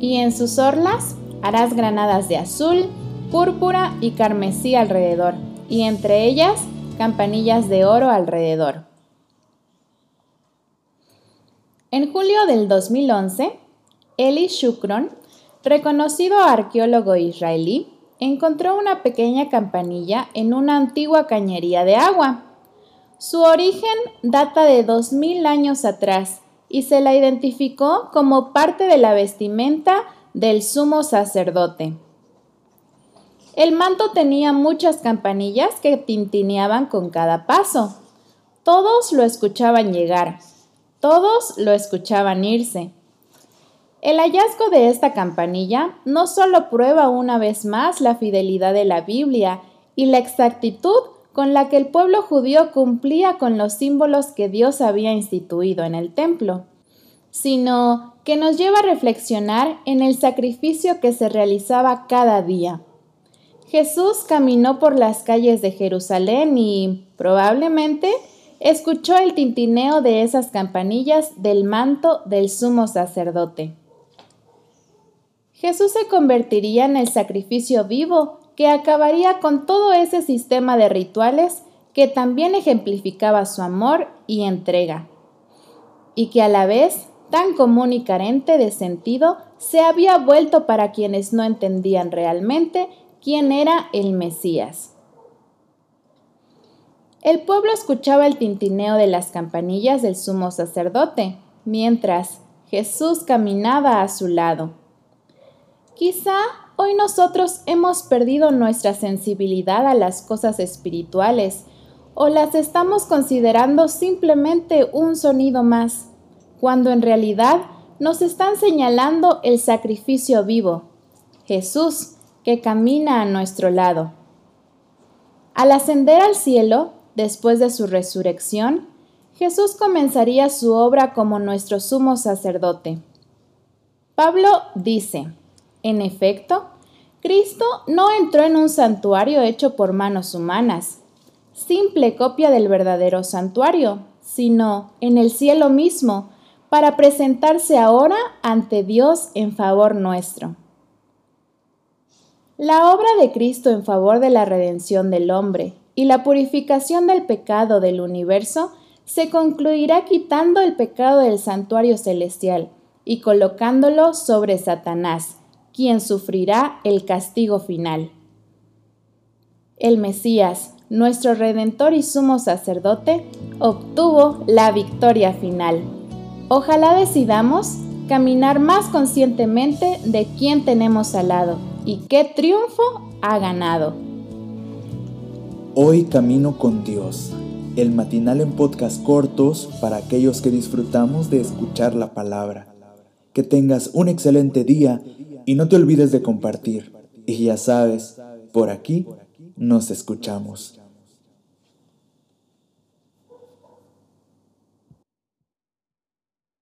y en sus orlas harás granadas de azul, púrpura y carmesí alrededor, y entre ellas campanillas de oro alrededor. En julio del 2011, Eli Shukron, reconocido arqueólogo israelí, encontró una pequeña campanilla en una antigua cañería de agua. Su origen data de 2000 años atrás y se la identificó como parte de la vestimenta del sumo sacerdote. El manto tenía muchas campanillas que tintineaban con cada paso. Todos lo escuchaban llegar, todos lo escuchaban irse. El hallazgo de esta campanilla no solo prueba una vez más la fidelidad de la Biblia y la exactitud con la que el pueblo judío cumplía con los símbolos que Dios había instituido en el templo, sino que nos lleva a reflexionar en el sacrificio que se realizaba cada día. Jesús caminó por las calles de Jerusalén y, probablemente, escuchó el tintineo de esas campanillas del manto del sumo sacerdote. Jesús se convertiría en el sacrificio vivo que acabaría con todo ese sistema de rituales que también ejemplificaba su amor y entrega, y que a la vez, tan común y carente de sentido, se había vuelto para quienes no entendían realmente quién era el Mesías. El pueblo escuchaba el tintineo de las campanillas del sumo sacerdote, mientras Jesús caminaba a su lado. Quizá hoy nosotros hemos perdido nuestra sensibilidad a las cosas espirituales o las estamos considerando simplemente un sonido más, cuando en realidad nos están señalando el sacrificio vivo, Jesús, que camina a nuestro lado. Al ascender al cielo, después de su resurrección, Jesús comenzaría su obra como nuestro sumo sacerdote. Pablo dice, en efecto, Cristo no entró en un santuario hecho por manos humanas, simple copia del verdadero santuario, sino en el cielo mismo, para presentarse ahora ante Dios en favor nuestro. La obra de Cristo en favor de la redención del hombre y la purificación del pecado del universo se concluirá quitando el pecado del santuario celestial y colocándolo sobre Satanás, quien sufrirá el castigo final. El Mesías, nuestro Redentor y sumo sacerdote, obtuvo la victoria final. Ojalá decidamos caminar más conscientemente de quién tenemos al lado y qué triunfo ha ganado. Hoy camino con Dios, el matinal en podcast cortos para aquellos que disfrutamos de escuchar la palabra. Que tengas un excelente día y no te olvides de compartir. Y ya sabes, por aquí nos escuchamos.